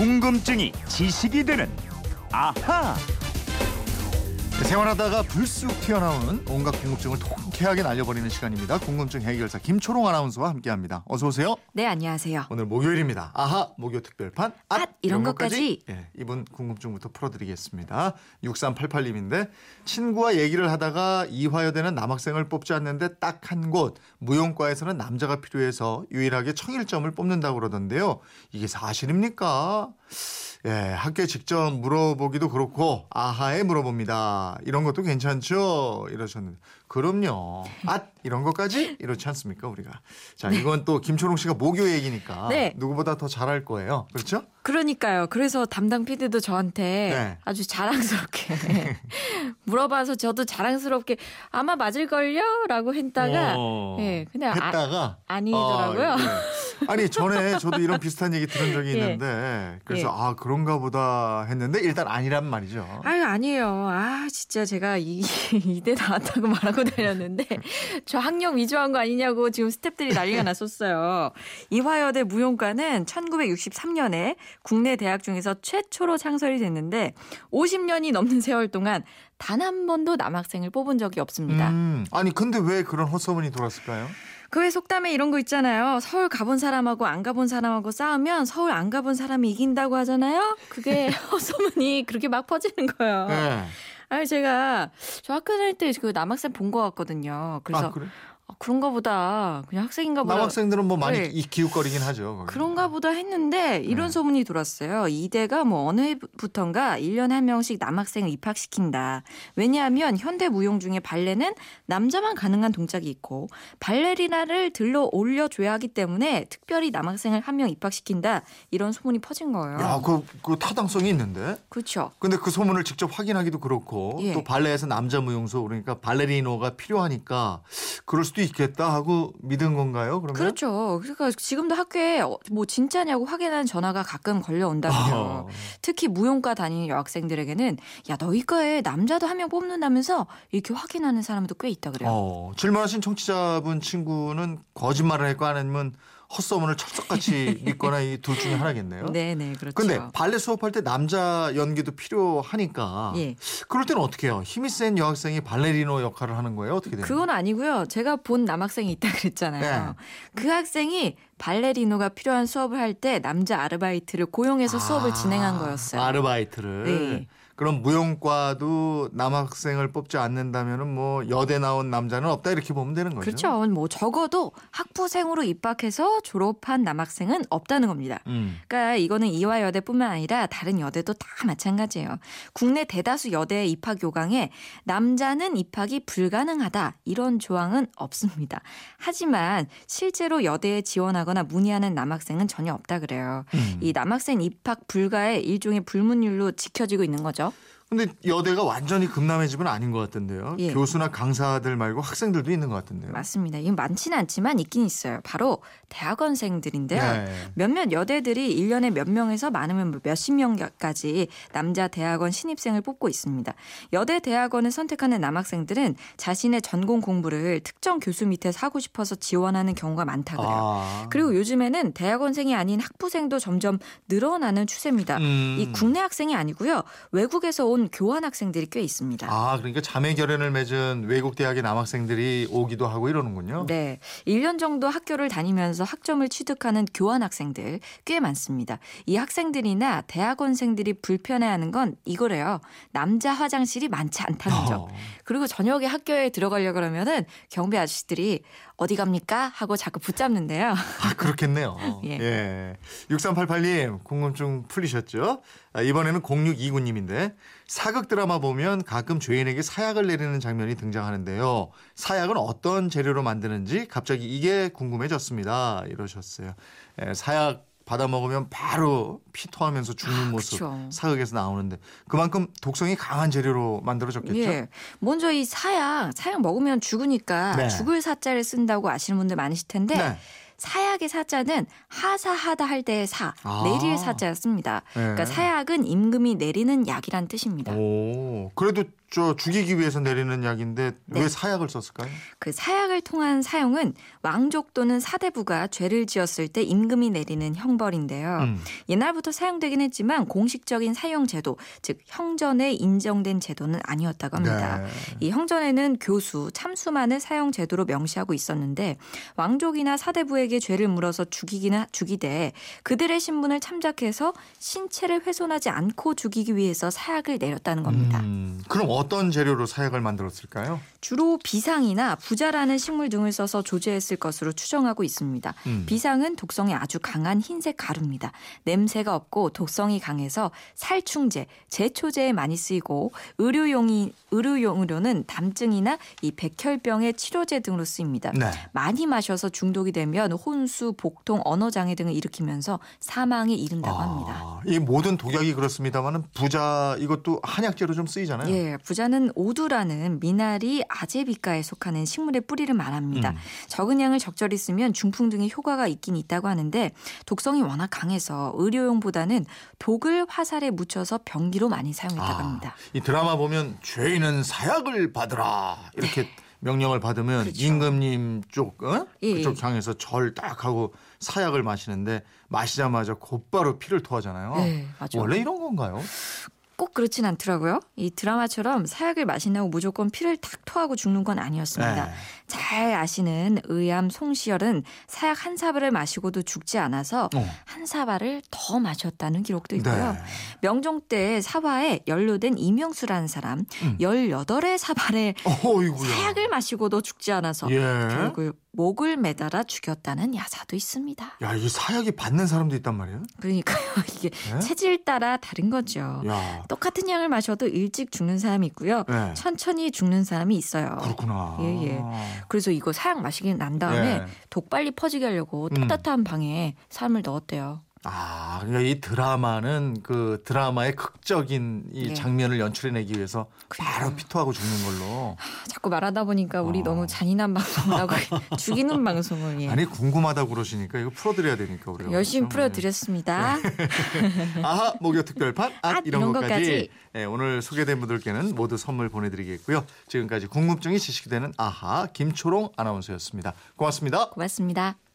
궁금증이 지식이 되는 아하. 생활하다가 불쑥 튀어나오는 온갖 궁금증을 통쾌하게 날려버리는 시간입니다. 궁금증 해결사 김초롱 아나운서와 함께합니다. 어서 오세요. 네, 안녕하세요. 오늘 목요일입니다. 아하 목요 특별판 앗, 이런 것까지. 예, 이분 궁금증부터 풀어드리겠습니다. 6388님인데 친구와 얘기를 하다가 이화여대는 남학생을 뽑지 않는데 딱 한 곳 무용과에서는 남자가 필요해서 유일하게 청일점을 뽑는다고 그러던데요. 이게 사실입니까? 예, 학교에 직접 물어보기도 그렇고 아하에 물어봅니다. 이런 것도 괜찮죠? 이러셨는데 그럼요. 아 이런 것까지 이렇지 않습니까 우리가? 자 이건 또 김초롱 씨가 모교 얘기니까 네. 누구보다 더 잘할 거예요. 그렇죠? 그러니까요. 그래서 담당 PD도 저한테 네. 아주 자랑스럽게 물어봐서 저도 자랑스럽게 아마 맞을걸요? 라고 했다가 어, 예, 근데 아- 했다가 아 니더라고요. 아, 예. 아니 전에 저도 이런 비슷한 얘기 들은 적이 예. 있는데 그래서 예. 아 그런가 보다 했는데 일단 아니란 말이죠. 아유 아니에요. 아 진짜 제가 이 이대 나왔다고 말하고 다녔는데 저 학력 위조한 거 아니냐고 지금 스탭들이 난리가 났었어요. 이화여대 무용과는 1963년에 국내 대학 중에서 최초로 창설이 됐는데 50년이 넘는 세월 동안 단 한 번도 남학생을 뽑은 적이 없습니다. 음, 아니 근데 왜 그런 헛소문이 돌았을까요? 그왜 속담에 이런 거 있잖아요. 서울 가본 사람하고 안 가본 사람하고 싸우면 서울 안 가본 사람이 이긴다고 하잖아요. 그게 헛소문이 그렇게 막 퍼지는 거예요. 네. 아니 제가 저 학교 다닐 때 그 남학생 본것 같거든요. 그래서 아 그래? 아, 그런가 보다 그냥 학생인가 보다 남학생들은 뭐 많이 네. 이 기웃거리긴 하죠. 거기. 그런가 보다 했는데 이런 네. 소문이 돌았어요. 이대가 뭐 어느 해부턴가 1년에 한 명씩 남학생을 입학시킨다. 왜냐하면 현대 무용 중에 발레는 남자만 가능한 동작이 있고 발레리나를 들러 올려줘야 하기 때문에 특별히 남학생을 한 명 입학시킨다. 이런 소문이 퍼진 거예요. 야, 그, 그 타당성이 있는데. 그렇죠. 근데 그 소문을 직접 확인하기도 그렇고 예. 또 발레에서 남자 무용소 그러니까 발레리노가 필요하니까 그럴 수도 있겠다 하고 믿은 건가요? 그러면? 그렇죠. 그러니까 지금도 학교에 어, 뭐 진짜냐고 확인하는 전화가 가끔 걸려온다고요. 어. 특히 무용과 다니는 여학생들에게는 야 너희 과에 남자도 한 명 뽑는다면서 이렇게 확인하는 사람도 꽤 있다 그래요. 어, 질문하신 청취자분 친구는 거짓말을 했고 아니면 헛소문을 철석같이 믿거나 이 둘 중에 하나겠네요. 네 네 그렇죠. 근데 발레 수업할 때 남자 연기도 필요하니까 예. 그럴 때는 어떻게 해요? 힘이 센 여학생이 발레리노 역할을 하는 거예요? 어떻게 돼요? 그건 아니고요. 제가 본 남학생이 있다 그랬잖아요. 네. 그 학생이 발레리노가 필요한 수업을 할 때 남자 아르바이트를 고용해서 수업을 진행한 거였어요. 아르바이트를. 네. 그럼 무용과도 남학생을 뽑지 않는다면은 뭐 여대 나온 남자는 없다 이렇게 보면 되는 거죠. 그렇죠. 뭐 적어도 학부생으로 입학해서 졸업한 남학생은 없다는 겁니다. 음. 그러니까 이거는 이화 여대뿐만 아니라 다른 여대도 다 마찬가지예요. 국내 대다수 여대 입학 요강에 남자는 입학이 불가능하다 이런 조항은 없습니다. 하지만 실제로 여대에 지원하거나 문의하는 남학생은 전혀 없다 그래요. 음. 이 남학생 입학 불가의 일종의 불문율로 지켜지고 있는 거죠. Ja. 근데 여대가 완전히 금남의 집은 아닌 것 같던데요. 예. 교수나 강사들 말고 학생들도 있는 것 같은데요. 맞습니다. 이건 많지는 않지만 있긴 있어요. 바로 대학원생들인데요. 네. 몇몇 여대들이 1년에 몇 명에서 많으면 뭐 몇십 명까지 남자 대학원 신입생을 뽑고 있습니다. 여대 대학원을 선택하는 남학생들은 자신의 전공 공부를 특정 교수 밑에서 하고 싶어서 지원하는 경우가 많다 그래요. 아. 그리고 요즘에는 대학원생이 아닌 학부생도 점점 늘어나는 추세입니다. 음. 이 국내 학생이 아니고요. 외국에서 온 교환 학생들이 꽤 있습니다. 아, 그러니까 자매 결연을 맺은 외국 대학의 남학생들이 오기도 하고 이러는군요. 네. 1년 정도 학교를 다니면서 학점을 취득하는 교환 학생들 꽤 많습니다. 이 학생들이나 대학원생들이 불편해하는 건 이거래요. 남자 화장실이 많지 않다는 점. 어. 그리고 저녁에 학교에 들어가려 그러면은 경비 아저씨들이 어디 갑니까? 하고 자꾸 붙잡는데요. 아, 그렇겠네요. 예. 예. 6388님, 궁금증 풀리셨죠? 아, 이번에는 0629님인데, 사극 드라마 보면 가끔 죄인에게 사약을 내리는 장면이 등장하는데요. 사약은 어떤 재료로 만드는지 갑자기 이게 궁금해졌습니다. 이러셨어요. 예, 사약 받아 먹으면 바로 피토하면서 죽는 아, 모습 그쵸. 사극에서 나오는데 그만큼 독성이 강한 재료로 만들어졌겠죠. 예. 먼저 이 사약, 사약 먹으면 죽으니까 네. 죽을 사자를 쓴다고 아시는 분들 많으실 텐데 네. 사약의 사자는 하사하다 할 때의 사, 아. 내릴 사자였습니다. 네. 그러니까 사약은 임금이 내리는 약이란 뜻입니다. 오, 그래도 저 죽이기 위해서 내리는 약인데 네. 왜 사약을 썼을까요? 그 사약을 통한 사용은 왕족 또는 사대부가 죄를 지었을 때 임금이 내리는 형벌인데요. 음. 옛날부터 사용되긴 했지만 공식적인 사용 제도, 즉 형전에 인정된 제도는 아니었다고 합니다. 네. 이 형전에는 교수, 참수만을 사용 제도로 명시하고 있었는데 왕족이나 사대부에게 죄를 물어서 죽이기는 죽이되 그들의 신분을 참작해서 신체를 훼손하지 않고 죽이기 위해서 사약을 내렸다는 겁니다. 음, 그럼 어떤 재료로 사약을 만들었을까요? 주로 비상이나 부자라는 식물 등을 써서 조제했을 것으로 추정하고 있습니다. 음. 비상은 독성이 아주 강한 흰색 가루입니다. 냄새가 없고 독성이 강해서 살충제, 제초제에 많이 쓰이고 의료용이 의료용으로는 담증이나 이 백혈병의 치료제 등으로 쓰입니다. 네. 많이 마셔서 중독이 되면 혼수, 복통, 언어 장애 등을 일으키면서 사망에 이른다고 합니다. 아, 이 모든 독약이 그렇습니다만은 부자 이것도 한약재로 좀 쓰이잖아요. 예, 부자는 오두라는 미나리 아제비과에 속하는 식물의 뿌리를 말합니다. 음. 적은 양을 적절히 쓰면 중풍 등의 효과가 있긴 있다고 하는데 독성이 워낙 강해서 의료용보다는 독을 화살에 묻혀서 병기로 많이 사용했다고 합니다. 이 드라마 보면 죄인은 사약을 받으라 이렇게 명령을 받으면 네. 그렇죠. 임금님 쪽 어? 예, 그쪽 예. 향해서 절 딱 하고 사약을 마시는데 마시자마자 곧바로 피를 토하잖아요. 네. 원래 이런 건가요? 꼭 그렇진 않더라고요. 이 드라마처럼 사약을 마신다고 무조건 피를 탁 토하고 죽는 건 아니었습니다. 네. 잘 아시는 의암 송시열은 사약 한 사발을 마시고도 죽지 않아서 어. 한 사발을 더 마셨다는 기록도 있고요. 네. 명종 때 사화에 연루된 이명수라는 사람 음. 18의 사발에 어이구야. 사약을 마시고도 죽지 않아서 예. 결국 목을 매달아 죽였다는 야사도 있습니다. 야, 이 사약이 받는 사람도 있단 말이에요? 그러니까요. 이게 네? 체질 따라 다른 거죠. 야, 똑같은 양을 마셔도 일찍 죽는 사람이 있고요. 네. 천천히 죽는 사람이 있어요. 그렇구나. 예, 예. 그래서 이거 사약 마시기 난 다음에 예. 독 빨리 퍼지게 하려고 음. 따뜻한 방에 사람을 넣었대요. 아, 그러니까 이 드라마는 그 드라마의 극적인 이 네. 장면을 연출해내기 위해서 바로 그래요. 피토하고 죽는 걸로. 자꾸 말하다 보니까 우리 어. 너무 잔인한 방송을 하고 죽이는 방송을 예. 아니 궁금하다고 그러시니까 이거 풀어드려야 되니까 우리가 열심히 그렇죠? 풀어드렸습니다. 네. 아하 목요 특별판 앗 앗, 이런 이런 것까지 것까지. 예, 오늘 소개된 분들께는 모두 선물 보내드리겠고요. 지금까지 궁금증이 지식이 되는 아하 김초롱 아나운서였습니다. 고맙습니다. 고맙습니다.